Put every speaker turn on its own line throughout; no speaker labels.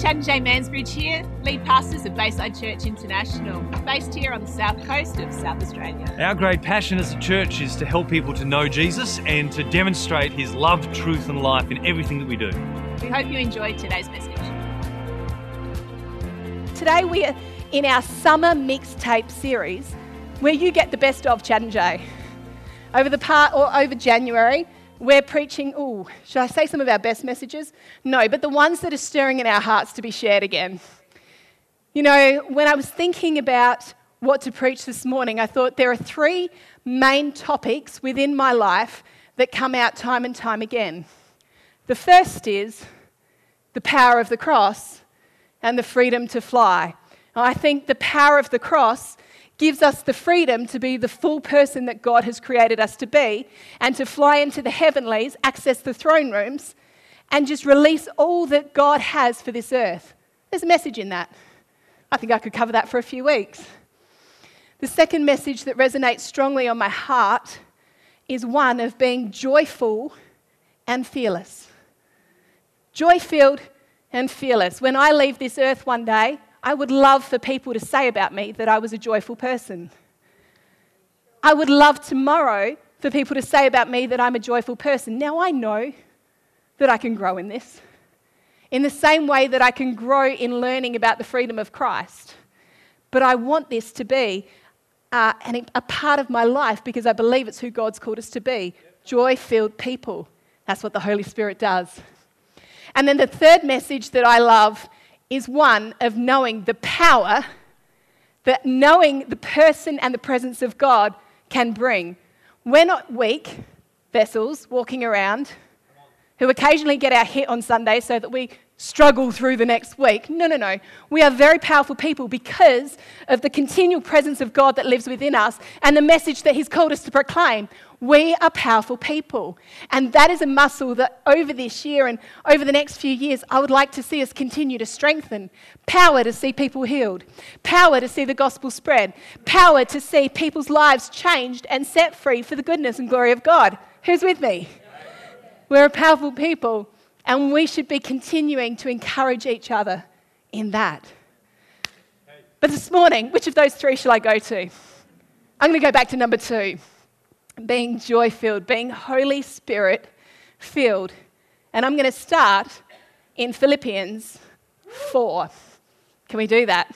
Chad and Jay Mansbridge here, lead pastors of Bayside Church International, based here on the south coast of South Australia.
Our great passion as a church is to help people to know Jesus and to demonstrate his love, truth, and life in everything that we do.
We hope you enjoyed today's message.
Today we are in our summer mixtape series where you get the best of Chad and Jay. Over the part or over January, we're preaching, oh, should I say some of our best messages? No, but the ones that are stirring in our hearts to be shared again. You know, when I was thinking about what to preach this morning, I thought there are three main topics within my life that come out time and time again. The first is the power of the cross and the freedom to fly. I think the power of the cross gives us the freedom to be the full person that God has created us to be and to fly into the heavenlies, access the throne rooms, and just release all that God has for this earth. There's a message in that. I think I could cover that for a few weeks. The second message that resonates strongly on my heart is one of being joyful and fearless. Joy filled and fearless. When I leave this earth one day, I would love for people to say about me that I was a joyful person. I would love tomorrow for people to say about me that I'm a joyful person. Now I know that I can grow in this. In the same way that I can grow in learning about the freedom of Christ. But I want this to be uh, a part of my life because I believe it's who God's called us to be joy filled people. That's what the Holy Spirit does. And then the third message that I love is one of knowing the power that knowing the person and the presence of God can bring. We're not weak vessels walking around who occasionally get our hit on Sunday so that we struggle through the next week. No, no, no. We are very powerful people because of the continual presence of God that lives within us and the message that He's called us to proclaim. We are powerful people. And that is a muscle that over this year and over the next few years, I would like to see us continue to strengthen. Power to see people healed, power to see the gospel spread, power to see people's lives changed and set free for the goodness and glory of God. Who's with me? We're a powerful people, and we should be continuing to encourage each other in that. But this morning, which of those three shall I go to? I'm going to go back to number two being joy filled, being Holy Spirit filled. And I'm going to start in Philippians 4. Can we do that?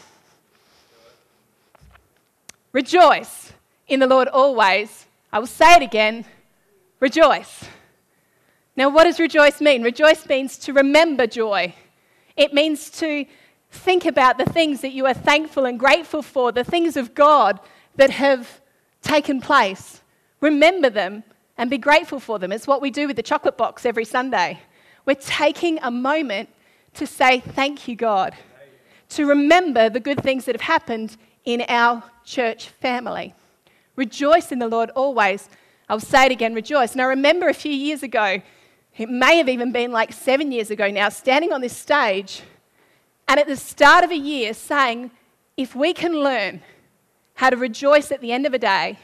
Rejoice in the Lord always. I will say it again rejoice. Now, what does rejoice mean? Rejoice means to remember joy, it means to think about the things that you are thankful and grateful for, the things of God that have taken place. Remember them and be grateful for them. It's what we do with the chocolate box every Sunday. We're taking a moment to say, Thank you, God, to remember the good things that have happened in our church family. Rejoice in the Lord always. I'll say it again, rejoice. I remember a few years ago, it may have even been like seven years ago now, standing on this stage and at the start of a year saying, if we can learn how to rejoice at the end of a day,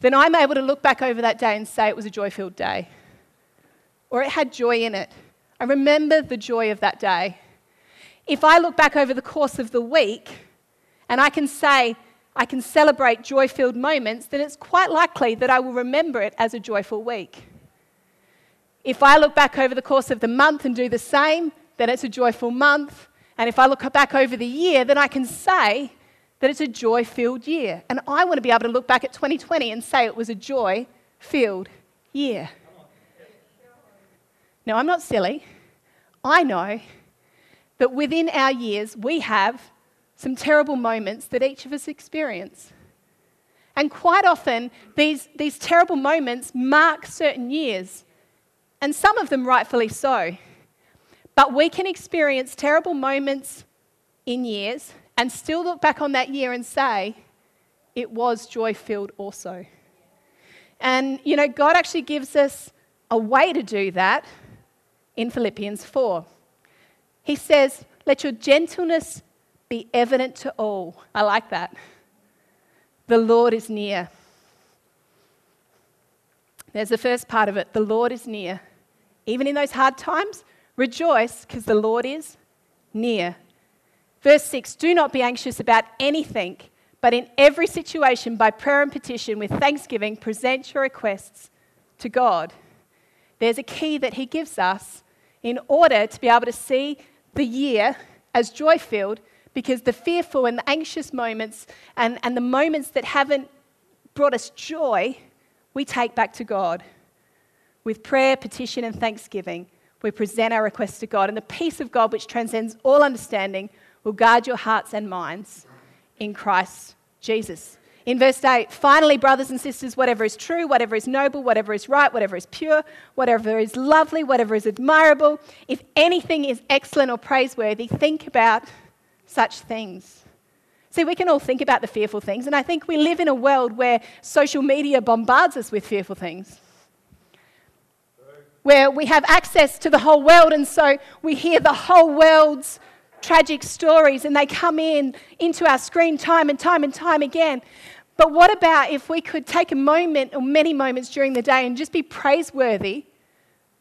then I'm able to look back over that day and say it was a joy filled day. Or it had joy in it. I remember the joy of that day. If I look back over the course of the week and I can say, I can celebrate joy filled moments, then it's quite likely that I will remember it as a joyful week. If I look back over the course of the month and do the same, then it's a joyful month. And if I look back over the year, then I can say that it's a joy filled year. And I want to be able to look back at 2020 and say it was a joy filled year. Now, I'm not silly. I know that within our years, we have some terrible moments that each of us experience. And quite often, these, these terrible moments mark certain years and some of them rightfully so. But we can experience terrible moments in years and still look back on that year and say, it was joy filled also. And, you know, God actually gives us a way to do that in Philippians 4. He says, Let your gentleness be evident to all. I like that. The Lord is near. There's the first part of it the Lord is near. Even in those hard times, rejoice because the Lord is near. Verse 6 Do not be anxious about anything, but in every situation, by prayer and petition, with thanksgiving, present your requests to God. There's a key that He gives us in order to be able to see the year as joy filled, because the fearful and the anxious moments and, and the moments that haven't brought us joy, we take back to God. With prayer, petition, and thanksgiving, we present our requests to God, and the peace of God, which transcends all understanding, will guard your hearts and minds in Christ Jesus. In verse 8, finally, brothers and sisters, whatever is true, whatever is noble, whatever is right, whatever is pure, whatever is lovely, whatever is admirable, if anything is excellent or praiseworthy, think about such things. See, we can all think about the fearful things, and I think we live in a world where social media bombards us with fearful things. Where we have access to the whole world, and so we hear the whole world's tragic stories and they come in into our screen time and time and time again. But what about if we could take a moment or many moments during the day and just be praiseworthy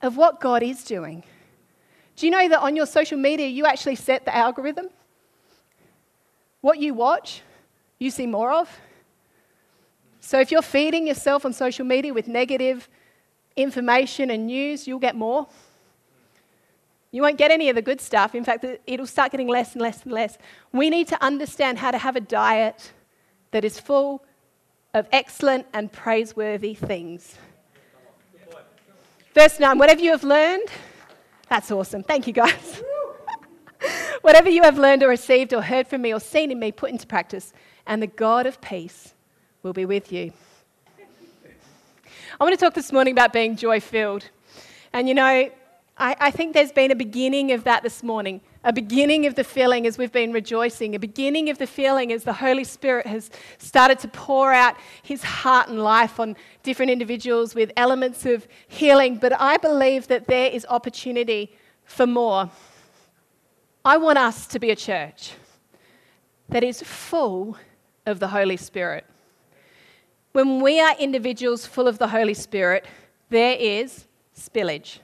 of what God is doing? Do you know that on your social media you actually set the algorithm? What you watch, you see more of. So if you're feeding yourself on social media with negative information and news, you'll get more. You won't get any of the good stuff. In fact, it'll start getting less and less and less. We need to understand how to have a diet that is full of excellent and praiseworthy things. Verse 9 Whatever you have learned, that's awesome. Thank you, guys. Whatever you have learned or received or heard from me or seen in me, put into practice, and the God of peace will be with you. I want to talk this morning about being joy filled. And you know, I, I think there's been a beginning of that this morning, a beginning of the feeling as we've been rejoicing, a beginning of the feeling as the Holy Spirit has started to pour out his heart and life on different individuals with elements of healing. But I believe that there is opportunity for more. I want us to be a church that is full of the Holy Spirit. When we are individuals full of the Holy Spirit, there is spillage.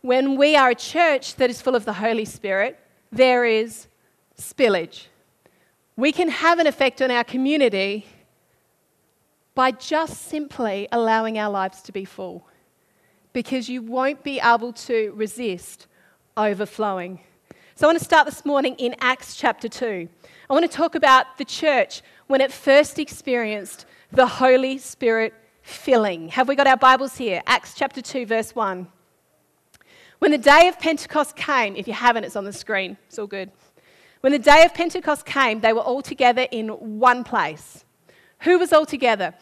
When we are a church that is full of the Holy Spirit, there is spillage. We can have an effect on our community by just simply allowing our lives to be full because you won't be able to resist overflowing. So, I want to start this morning in Acts chapter 2. I want to talk about the church when it first experienced the Holy Spirit filling. Have we got our Bibles here? Acts chapter 2, verse 1. When the day of Pentecost came, if you haven't, it's on the screen, it's all good. When the day of Pentecost came, they were all together in one place. Who was all together?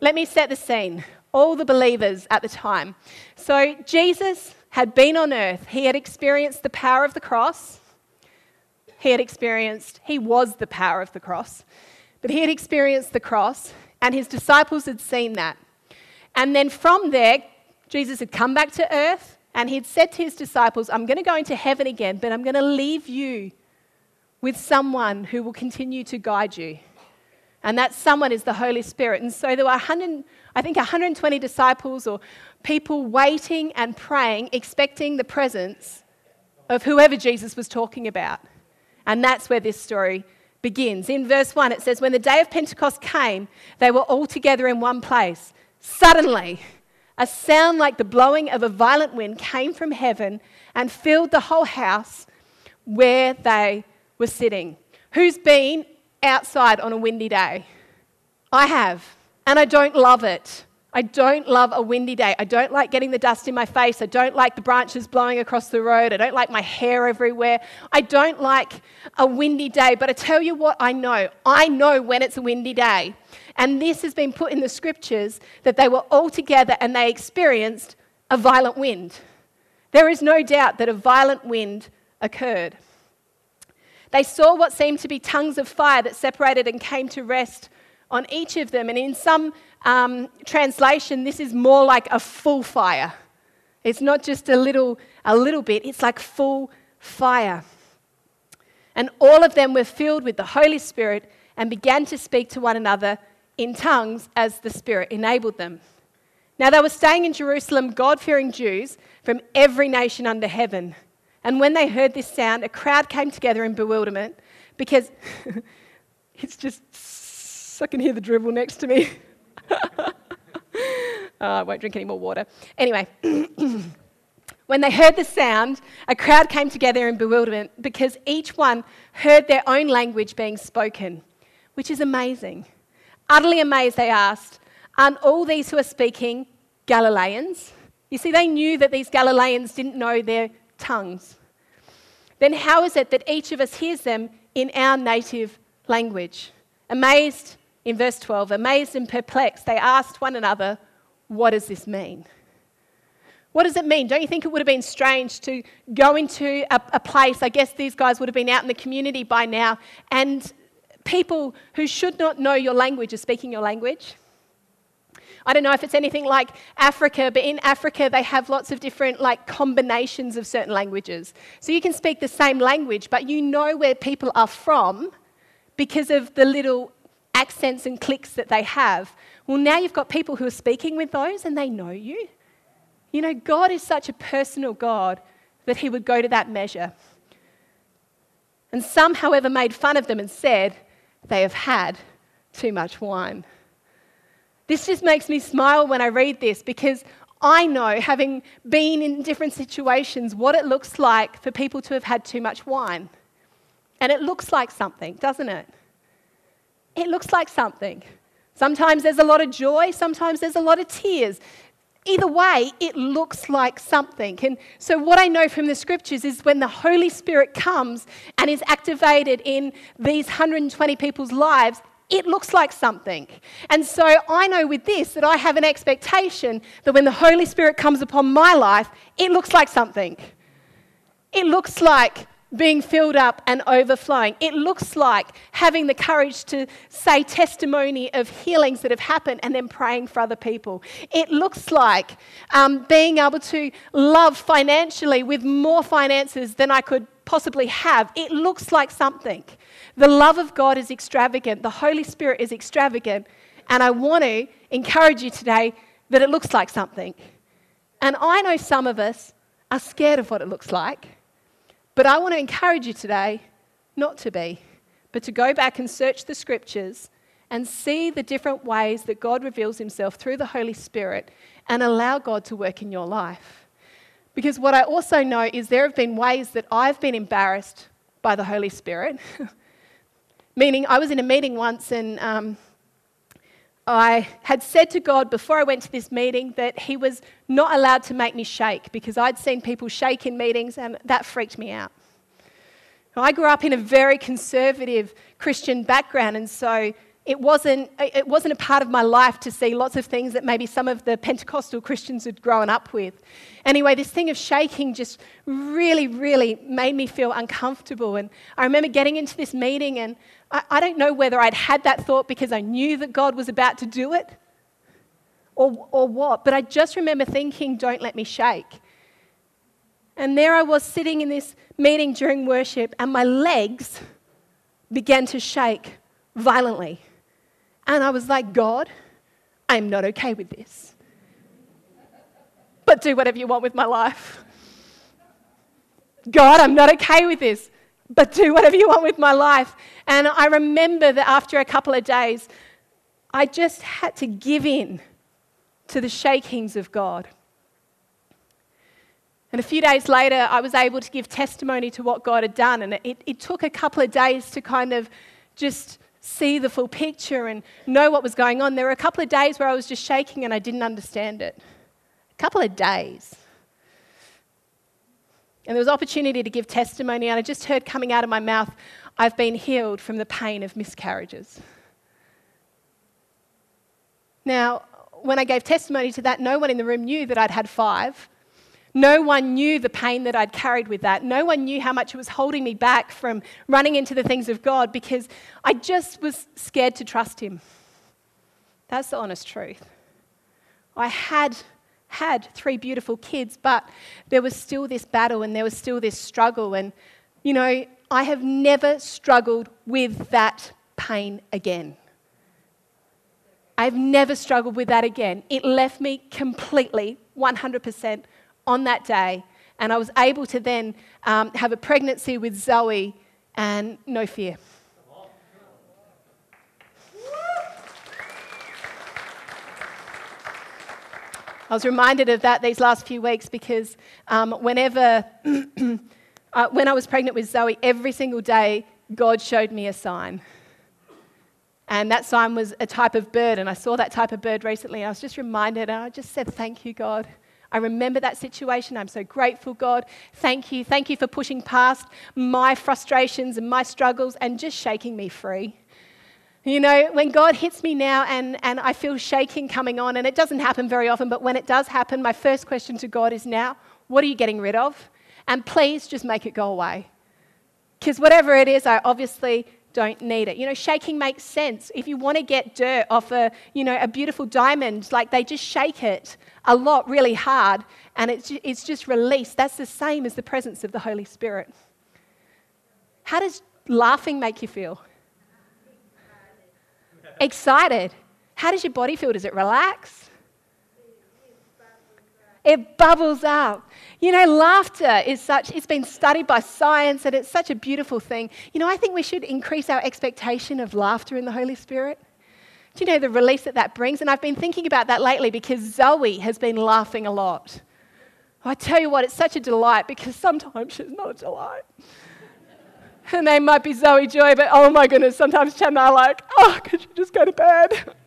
Let me set the scene. All the believers at the time. So Jesus had been on earth, he had experienced the power of the cross. He had experienced, he was the power of the cross, but he had experienced the cross, and his disciples had seen that. And then from there, Jesus had come back to earth. And he'd said to his disciples, I'm going to go into heaven again, but I'm going to leave you with someone who will continue to guide you. And that someone is the Holy Spirit. And so there were 100, I think 120 disciples or people waiting and praying, expecting the presence of whoever Jesus was talking about. And that's where this story begins. In verse 1, it says, When the day of Pentecost came, they were all together in one place. Suddenly, a sound like the blowing of a violent wind came from heaven and filled the whole house where they were sitting. Who's been outside on a windy day? I have, and I don't love it. I don't love a windy day. I don't like getting the dust in my face. I don't like the branches blowing across the road. I don't like my hair everywhere. I don't like a windy day. But I tell you what, I know. I know when it's a windy day. And this has been put in the scriptures that they were all together and they experienced a violent wind. There is no doubt that a violent wind occurred. They saw what seemed to be tongues of fire that separated and came to rest on each of them. And in some um, translation, this is more like a full fire. It's not just a little, a little bit, it's like full fire. And all of them were filled with the Holy Spirit and began to speak to one another in tongues as the Spirit enabled them. Now they were staying in Jerusalem, God fearing Jews from every nation under heaven. And when they heard this sound, a crowd came together in bewilderment because it's just, I can hear the dribble next to me. uh, I won't drink any more water. Anyway, when they heard the sound, a crowd came together in bewilderment because each one heard their own language being spoken, which is amazing. Utterly amazed, they asked, Aren't all these who are speaking Galileans? You see, they knew that these Galileans didn't know their tongues. Then how is it that each of us hears them in our native language? Amazed, in verse 12, amazed and perplexed, they asked one another, What does this mean? What does it mean? Don't you think it would have been strange to go into a, a, place? I guess these guys would have been out in the community by now, and people who should not know your language are speaking your language. I don't know if it's anything like Africa, but in Africa they have lots of different like combinations of certain languages. So you can speak the same language, but you know where people are from because of the little accents and clicks that they have. Well, now you've got people who are speaking with those and they know you. You know, God is such a personal God that He would go to that measure. And some, however, made fun of them and said, they have had too much wine. This just makes me smile when I read this because I know, having been in different situations, what it looks like for people to have had too much wine. And it looks like something, doesn't it? It looks like something. Sometimes there's a lot of joy, sometimes there's a lot of tears. Either way, it looks like something. And so, what I know from the scriptures is when the Holy Spirit comes and is activated in these 120 people's lives, it looks like something. And so, I know with this that I have an expectation that when the Holy Spirit comes upon my life, it looks like something. It looks like being filled up and overflowing. It looks like having the courage to say testimony of healings that have happened and then praying for other people. It looks like um, being able to love financially with more finances than I could possibly have. It looks like something. The love of God is extravagant, the Holy Spirit is extravagant. And I want to encourage you today that it looks like something. And I know some of us are scared of what it looks like. But I want to encourage you today not to be, but to go back and search the scriptures and see the different ways that God reveals himself through the Holy Spirit and allow God to work in your life. Because what I also know is there have been ways that I've been embarrassed by the Holy Spirit. Meaning, I was in a meeting once and um, I had said to God before I went to this meeting that He was not allowed to make me shake because I'd seen people shake in meetings and that freaked me out. I grew up in a very conservative Christian background, and so it wasn't, it wasn't a part of my life to see lots of things that maybe some of the Pentecostal Christians had grown up with. Anyway, this thing of shaking just really, really made me feel uncomfortable. And I remember getting into this meeting, and I, I don't know whether I'd had that thought because I knew that God was about to do it or, or what, but I just remember thinking, don't let me shake. And there I was sitting in this meeting during worship, and my legs began to shake violently. And I was like, God, I'm not okay with this. But do whatever you want with my life. God, I'm not okay with this. But do whatever you want with my life. And I remember that after a couple of days, I just had to give in to the shakings of God. And a few days later, I was able to give testimony to what God had done. And it, it took a couple of days to kind of just see the full picture and know what was going on. There were a couple of days where I was just shaking and I didn't understand it. A couple of days. And there was opportunity to give testimony, and I just heard coming out of my mouth, I've been healed from the pain of miscarriages. Now, when I gave testimony to that, no one in the room knew that I'd had five. No one knew the pain that I'd carried with that. No one knew how much it was holding me back from running into the things of God because I just was scared to trust Him. That's the honest truth. I had had three beautiful kids, but there was still this battle and there was still this struggle. And, you know, I have never struggled with that pain again. I've never struggled with that again. It left me completely, 100%, on that day. And I was able to then um, have a pregnancy with Zoe and no fear. I was reminded of that these last few weeks because um, whenever, uh, when I was pregnant with Zoe, every single day God showed me a sign. And that sign was a type of bird, and I saw that type of bird recently. I was just reminded, and I just said, Thank you, God. I remember that situation. I'm so grateful, God. Thank you. Thank you for pushing past my frustrations and my struggles and just shaking me free. You know, when God hits me now and, and I feel shaking coming on, and it doesn't happen very often, but when it does happen, my first question to God is now, what are you getting rid of? And please just make it go away. Because whatever it is, I obviously don't need it. You know, shaking makes sense. If you want to get dirt off a, you know, a beautiful diamond, like they just shake it a lot really hard and it's, it's just released. That's the same as the presence of the Holy Spirit. How does laughing make you feel? Excited. How does your body feel? Does it relax? It bubbles up. You know, laughter is such, it's been studied by science and it's such a beautiful thing. You know, I think we should increase our expectation of laughter in the Holy Spirit. Do you know the release that that brings? And I've been thinking about that lately because Zoe has been laughing a lot. I tell you what, it's such a delight because sometimes she's not a delight. Her name might be Zoe Joy, but oh my goodness, sometimes Chad and I are like, oh, could you just go to bed?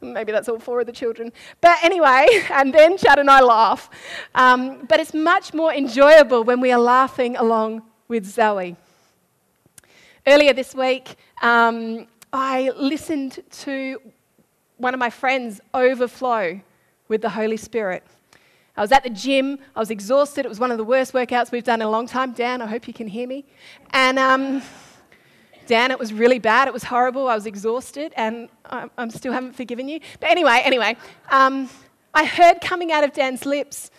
Maybe that's all four of the children. But anyway, and then Chad and I laugh. Um, but it's much more enjoyable when we are laughing along with Zoe. Earlier this week, um, I listened to one of my friends overflow with the Holy Spirit. I was at the gym. I was exhausted. It was one of the worst workouts we've done in a long time. Dan, I hope you can hear me. And um, Dan, it was really bad. It was horrible. I was exhausted, and I, I still haven't forgiven you. But anyway, anyway, um, I heard coming out of Dan's lips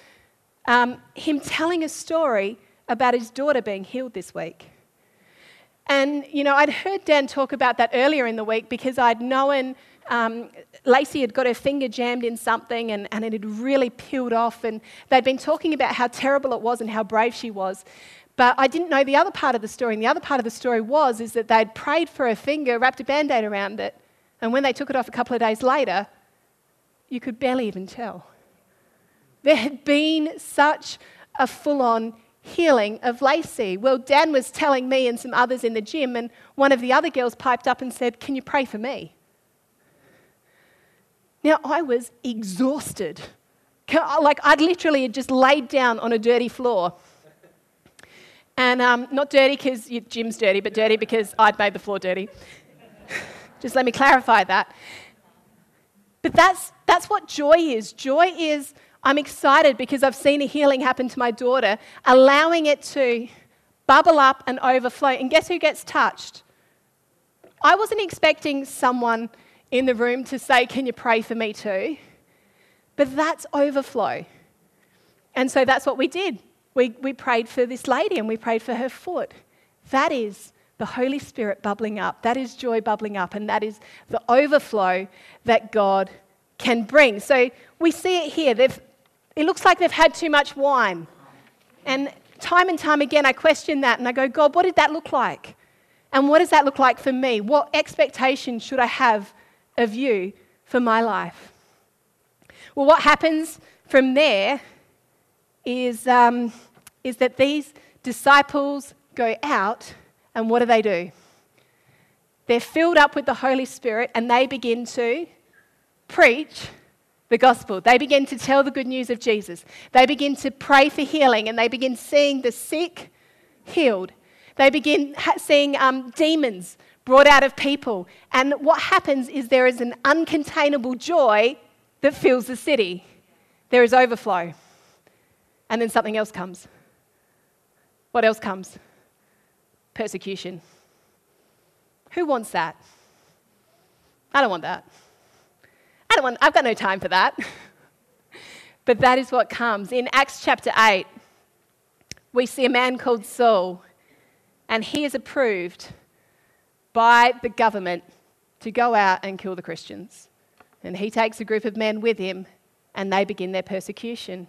um, him telling a story about his daughter being healed this week. And, you know, I'd heard Dan talk about that earlier in the week because I'd known um, Lacey had got her finger jammed in something and, and it had really peeled off. And they'd been talking about how terrible it was and how brave she was. But I didn't know the other part of the story. And the other part of the story was is that they'd prayed for her finger, wrapped a band aid around it. And when they took it off a couple of days later, you could barely even tell. There had been such a full on healing of Lacey. Well, Dan was telling me and some others in the gym, and one of the other girls piped up and said, Can you pray for me? Now, I was exhausted. Like, I'd literally just laid down on a dirty floor. And um, not dirty because your gym's dirty, but dirty because I'd made the floor dirty. just let me clarify that. But that's, that's what joy is. Joy is I'm excited because I've seen a healing happen to my daughter, allowing it to bubble up and overflow. And guess who gets touched? I wasn't expecting someone in the room to say, Can you pray for me too? But that's overflow. And so that's what we did. We, we prayed for this lady and we prayed for her foot. That is the Holy Spirit bubbling up. That is joy bubbling up. And that is the overflow that God can bring. So we see it here. They've, it looks like they've had too much wine. And time and time again, I question that and I go, God, what did that look like? And what does that look like for me? What expectation should I have of you for my life. Well, what happens from there is, um, is that these disciples go out, and what do they do? They're filled up with the Holy Spirit and they begin to preach the gospel. They begin to tell the good news of Jesus. They begin to pray for healing and they begin seeing the sick healed. They begin seeing um, demons brought out of people. And what happens is there is an uncontainable joy that fills the city. There is overflow. And then something else comes. What else comes? Persecution. Who wants that? I don't want that. I don't want, I've got no time for that. but that is what comes. In Acts chapter 8, we see a man called Saul, and he is approved by the government to go out and kill the Christians. And he takes a group of men with him and they begin their persecution.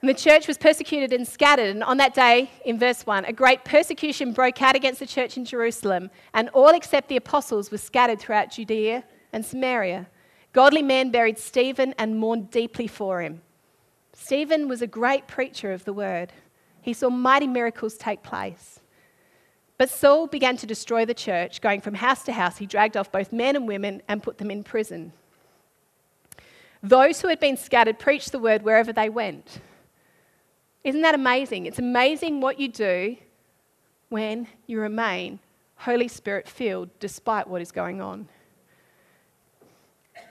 And the church was persecuted and scattered. And on that day, in verse 1, a great persecution broke out against the church in Jerusalem, and all except the apostles were scattered throughout Judea and Samaria. Godly men buried Stephen and mourned deeply for him. Stephen was a great preacher of the word. He saw mighty miracles take place. But Saul began to destroy the church, going from house to house. He dragged off both men and women and put them in prison. Those who had been scattered preached the word wherever they went. Isn't that amazing? It's amazing what you do when you remain Holy Spirit filled despite what is going on.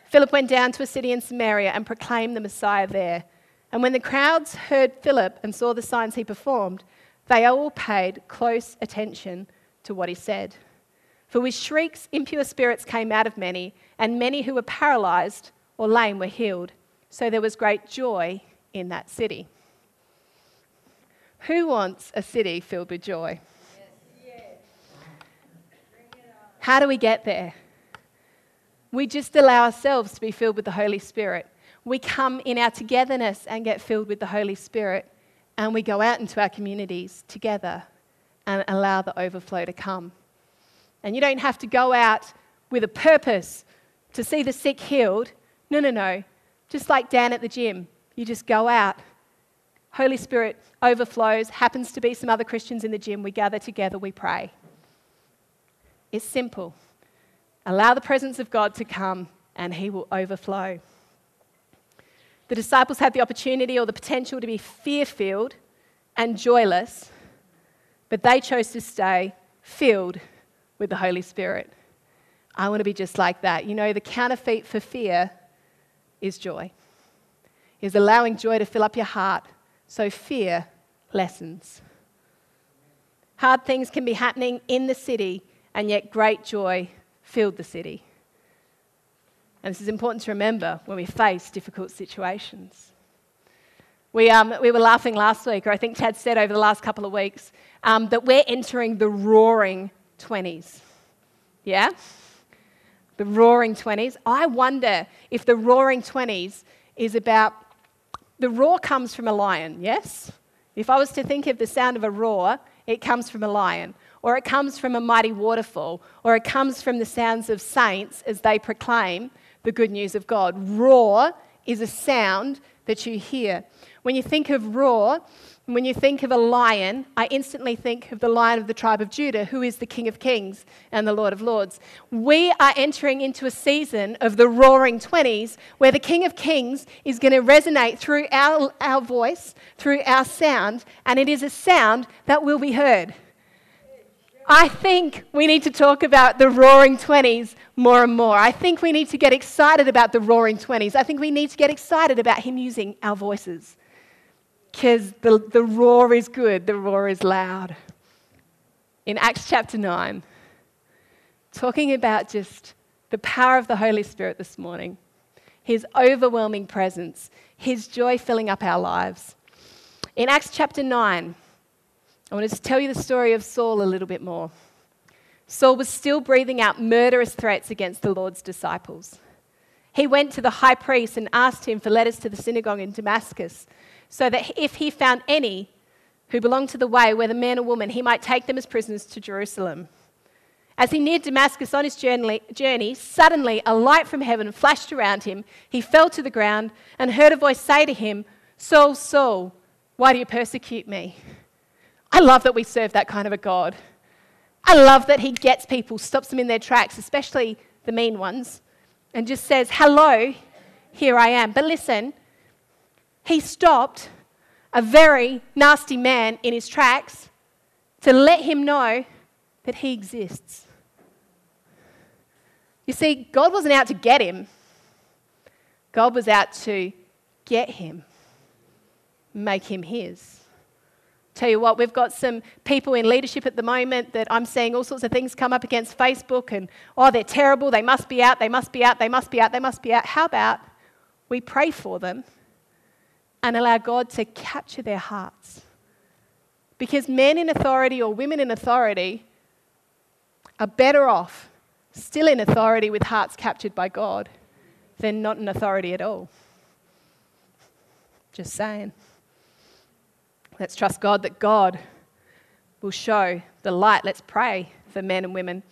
Philip went down to a city in Samaria and proclaimed the Messiah there. And when the crowds heard Philip and saw the signs he performed, they all paid close attention to what he said. For with shrieks, impure spirits came out of many, and many who were paralyzed or lame were healed. So there was great joy in that city. Who wants a city filled with joy? How do we get there? We just allow ourselves to be filled with the Holy Spirit. We come in our togetherness and get filled with the Holy Spirit, and we go out into our communities together and allow the overflow to come. And you don't have to go out with a purpose to see the sick healed. No, no, no. Just like Dan at the gym, you just go out. Holy Spirit overflows, happens to be some other Christians in the gym. We gather together, we pray. It's simple. Allow the presence of God to come and He will overflow. The disciples had the opportunity or the potential to be fear filled and joyless, but they chose to stay filled with the Holy Spirit. I want to be just like that. You know, the counterfeit for fear is joy, is allowing joy to fill up your heart so fear lessens. Hard things can be happening in the city, and yet great joy filled the city. And this is important to remember when we face difficult situations. We, um, we were laughing last week, or I think Chad said over the last couple of weeks, um, that we're entering the roaring 20s. Yeah? The roaring 20s. I wonder if the roaring 20s is about the roar comes from a lion, yes? If I was to think of the sound of a roar, it comes from a lion or it comes from a mighty waterfall, or it comes from the sounds of saints as they proclaim the good news of God. Roar is a sound that you hear. When you think of roar, when you think of a lion, I instantly think of the lion of the tribe of Judah, who is the King of Kings and the Lord of Lords. We are entering into a season of the roaring 20s where the King of Kings is going to resonate through our, our voice, through our sound, and it is a sound that will be heard. I think we need to talk about the roaring 20s more and more. I think we need to get excited about the roaring 20s. I think we need to get excited about Him using our voices. Because the, the roar is good, the roar is loud. In Acts chapter 9, talking about just the power of the Holy Spirit this morning, His overwhelming presence, His joy filling up our lives. In Acts chapter 9, I want to tell you the story of Saul a little bit more. Saul was still breathing out murderous threats against the Lord's disciples. He went to the high priest and asked him for letters to the synagogue in Damascus, so that if he found any who belonged to the way, whether man or woman, he might take them as prisoners to Jerusalem. As he neared Damascus on his journey, journey, suddenly a light from heaven flashed around him. He fell to the ground and heard a voice say to him, Saul, Saul, why do you persecute me? I love that we serve that kind of a God. I love that He gets people, stops them in their tracks, especially the mean ones, and just says, Hello, here I am. But listen, He stopped a very nasty man in his tracks to let him know that He exists. You see, God wasn't out to get him, God was out to get him, make him His. Tell you what, we've got some people in leadership at the moment that I'm seeing all sorts of things come up against Facebook and, oh, they're terrible, they must be out, they must be out, they must be out, they must be out. How about we pray for them and allow God to capture their hearts? Because men in authority or women in authority are better off still in authority with hearts captured by God than not in authority at all. Just saying. Let's trust God that God will show the light. Let's pray for men and women.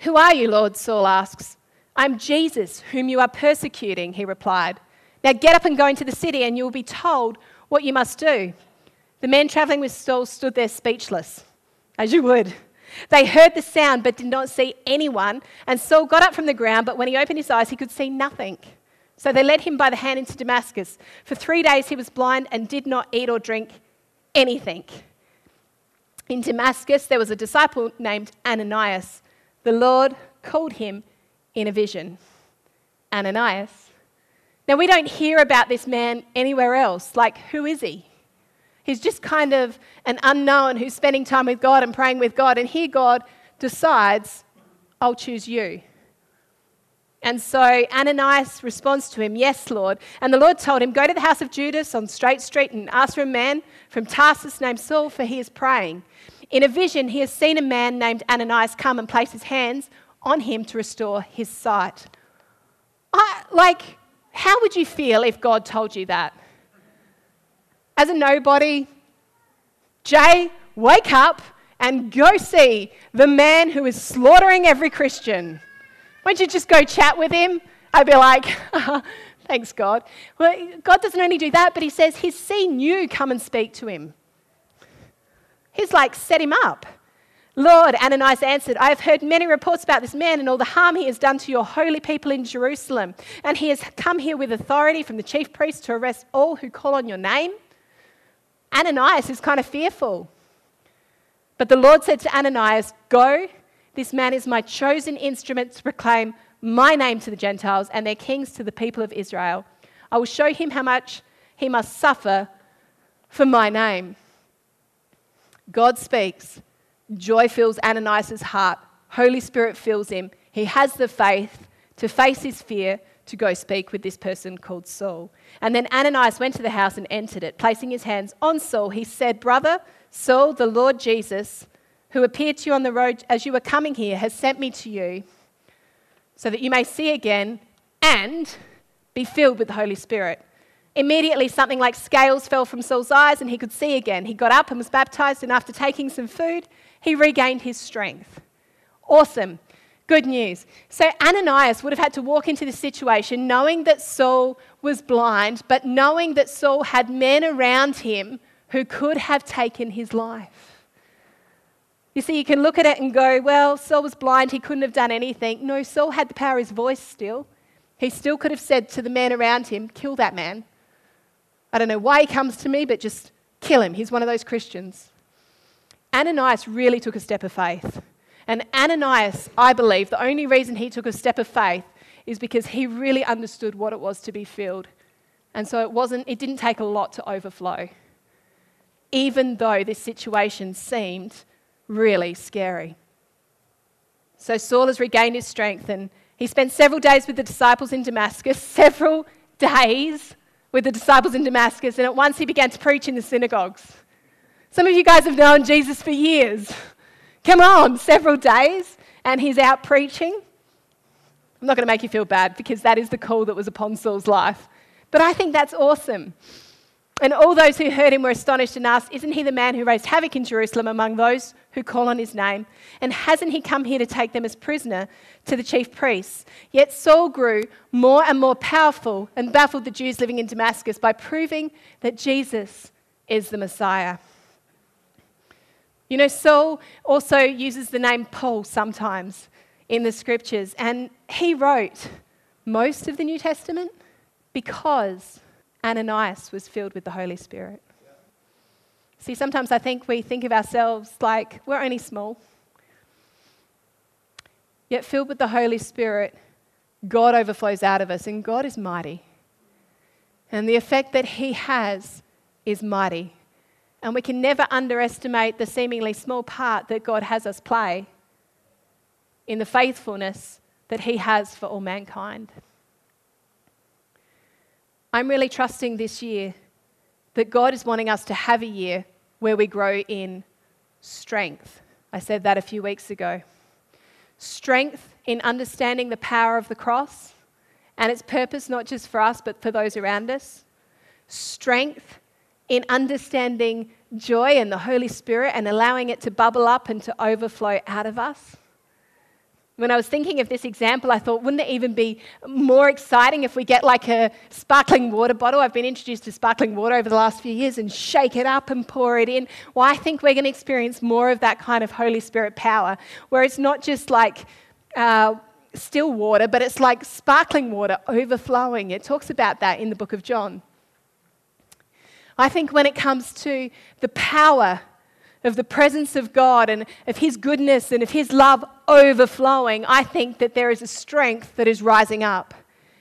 Who are you, Lord? Saul asks. I'm Jesus, whom you are persecuting, he replied. Now get up and go into the city, and you will be told what you must do. The men traveling with Saul stood there speechless, as you would. They heard the sound but did not see anyone, and Saul got up from the ground, but when he opened his eyes, he could see nothing. So they led him by the hand into Damascus. For three days he was blind and did not eat or drink anything. In Damascus, there was a disciple named Ananias. The Lord called him in a vision. Ananias. Now, we don't hear about this man anywhere else. Like, who is he? He's just kind of an unknown who's spending time with God and praying with God. And here God decides, I'll choose you. And so Ananias responds to him, Yes, Lord. And the Lord told him, Go to the house of Judas on Straight Street and ask for a man from Tarsus named Saul, for he is praying. In a vision, he has seen a man named Ananias come and place his hands on him to restore his sight. I, like, how would you feel if God told you that? As a nobody, Jay, wake up and go see the man who is slaughtering every Christian. Won't you just go chat with him? I'd be like, thanks, God. Well, God doesn't only do that, but He says He's seen you come and speak to Him. He's like, set him up. Lord, Ananias answered, I have heard many reports about this man and all the harm he has done to your holy people in Jerusalem. And he has come here with authority from the chief priest to arrest all who call on your name. Ananias is kind of fearful. But the Lord said to Ananias, Go, this man is my chosen instrument to proclaim my name to the Gentiles and their kings to the people of Israel. I will show him how much he must suffer for my name. God speaks. Joy fills Ananias' heart. Holy Spirit fills him. He has the faith to face his fear to go speak with this person called Saul. And then Ananias went to the house and entered it. Placing his hands on Saul, he said, Brother, Saul, the Lord Jesus, who appeared to you on the road as you were coming here, has sent me to you so that you may see again and be filled with the Holy Spirit. Immediately, something like scales fell from Saul's eyes and he could see again. He got up and was baptized, and after taking some food, he regained his strength. Awesome. Good news. So, Ananias would have had to walk into this situation knowing that Saul was blind, but knowing that Saul had men around him who could have taken his life. You see, you can look at it and go, well, Saul was blind, he couldn't have done anything. No, Saul had the power of his voice still. He still could have said to the men around him, kill that man. I don't know why he comes to me, but just kill him. He's one of those Christians. Ananias really took a step of faith. And Ananias, I believe, the only reason he took a step of faith is because he really understood what it was to be filled. And so it wasn't it didn't take a lot to overflow. Even though this situation seemed really scary. So Saul has regained his strength and he spent several days with the disciples in Damascus, several days with the disciples in Damascus, and at once he began to preach in the synagogues. Some of you guys have known Jesus for years. Come on, several days, and he's out preaching. I'm not going to make you feel bad because that is the call that was upon Saul's life. But I think that's awesome. And all those who heard him were astonished and asked, Isn't he the man who raised havoc in Jerusalem among those who call on his name? And hasn't he come here to take them as prisoner to the chief priests? Yet Saul grew more and more powerful and baffled the Jews living in Damascus by proving that Jesus is the Messiah. You know, Saul also uses the name Paul sometimes in the scriptures, and he wrote most of the New Testament because Ananias was filled with the Holy Spirit. See, sometimes I think we think of ourselves like we're only small. Yet, filled with the Holy Spirit, God overflows out of us, and God is mighty. And the effect that He has is mighty. And we can never underestimate the seemingly small part that God has us play in the faithfulness that He has for all mankind. I'm really trusting this year that God is wanting us to have a year where we grow in strength. I said that a few weeks ago. Strength in understanding the power of the cross and its purpose, not just for us, but for those around us. Strength in understanding joy and the Holy Spirit and allowing it to bubble up and to overflow out of us? When I was thinking of this example, I thought, wouldn't it even be more exciting if we get like a sparkling water bottle? I've been introduced to sparkling water over the last few years and shake it up and pour it in. Well, I think we're going to experience more of that kind of Holy Spirit power, where it's not just like uh, still water, but it's like sparkling water overflowing. It talks about that in the book of John. I think when it comes to the power of the presence of God and of His goodness and of His love overflowing, I think that there is a strength that is rising up.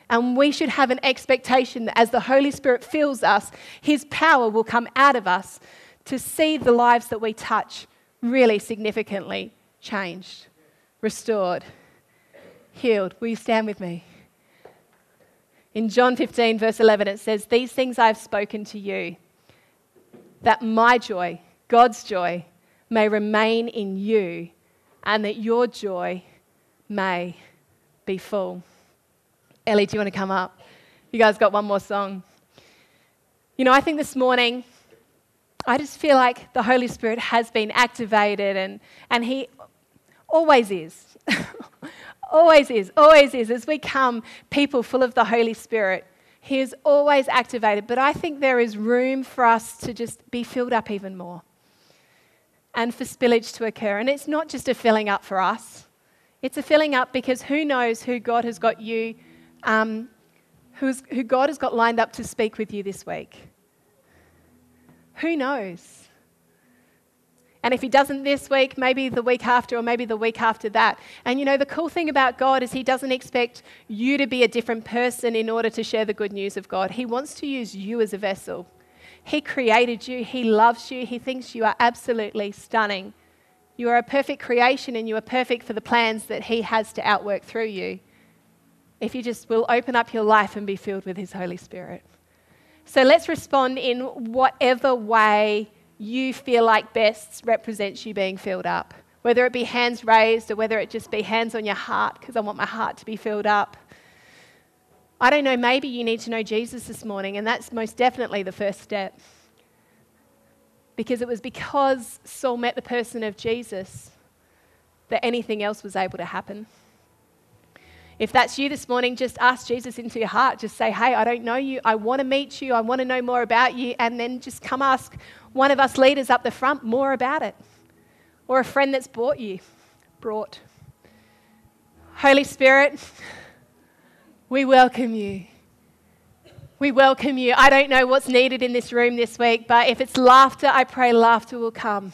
And we should have an expectation that as the Holy Spirit fills us, His power will come out of us to see the lives that we touch really significantly changed, restored, healed. Will you stand with me? In John 15, verse 11, it says, These things I have spoken to you, that my joy, God's joy may remain in you and that your joy may be full. Ellie, do you want to come up? You guys got one more song. You know, I think this morning, I just feel like the Holy Spirit has been activated and, and He always is. always is, always is. As we come, people full of the Holy Spirit, He is always activated. But I think there is room for us to just be filled up even more and for spillage to occur. And it's not just a filling up for us, it's a filling up because who knows who God has got you, um, who's, who God has got lined up to speak with you this week. Who knows? And if he doesn't this week, maybe the week after, or maybe the week after that. And you know, the cool thing about God is he doesn't expect you to be a different person in order to share the good news of God. He wants to use you as a vessel. He created you, He loves you, He thinks you are absolutely stunning. You are a perfect creation and you are perfect for the plans that He has to outwork through you. If you just will open up your life and be filled with His Holy Spirit. So let's respond in whatever way you feel like best represents you being filled up. Whether it be hands raised or whether it just be hands on your heart, because I want my heart to be filled up. I don't know, maybe you need to know Jesus this morning, and that's most definitely the first step. Because it was because Saul met the person of Jesus that anything else was able to happen. If that's you this morning, just ask Jesus into your heart. Just say, Hey, I don't know you. I want to meet you. I want to know more about you. And then just come ask one of us leaders up the front more about it. Or a friend that's brought you, brought. Holy Spirit, we welcome you. We welcome you. I don't know what's needed in this room this week, but if it's laughter, I pray laughter will come.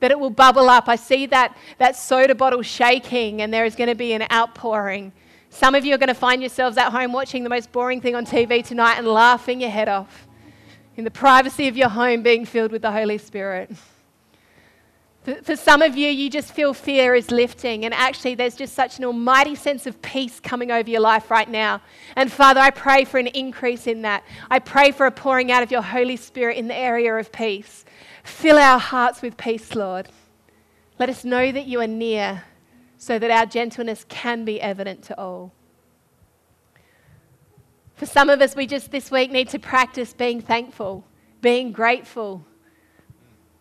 That it will bubble up. I see that, that soda bottle shaking, and there is going to be an outpouring. Some of you are going to find yourselves at home watching the most boring thing on TV tonight and laughing your head off in the privacy of your home, being filled with the Holy Spirit. For, some of you, you just feel fear is lifting, and actually, there's just such an almighty sense of peace coming over your life right now. And Father, I pray for an increase in that. I pray for a pouring out of your Holy Spirit in the area of peace. Fill our hearts with peace, Lord. Let us know that you are near so that our gentleness can be evident to all. For some of us, we just this week need to practice being thankful, being grateful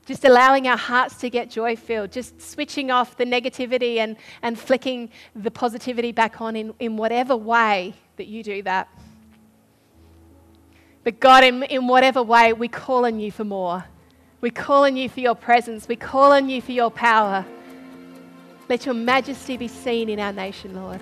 just allowing our hearts to get joy filled, just switching off the negativity and, and flicking the positivity back on in, in whatever way that you do that. But God, in, in whatever way, we call on you for more. We call on you for your presence. We call on you for your power. Let your majesty be seen in our nation, Lord.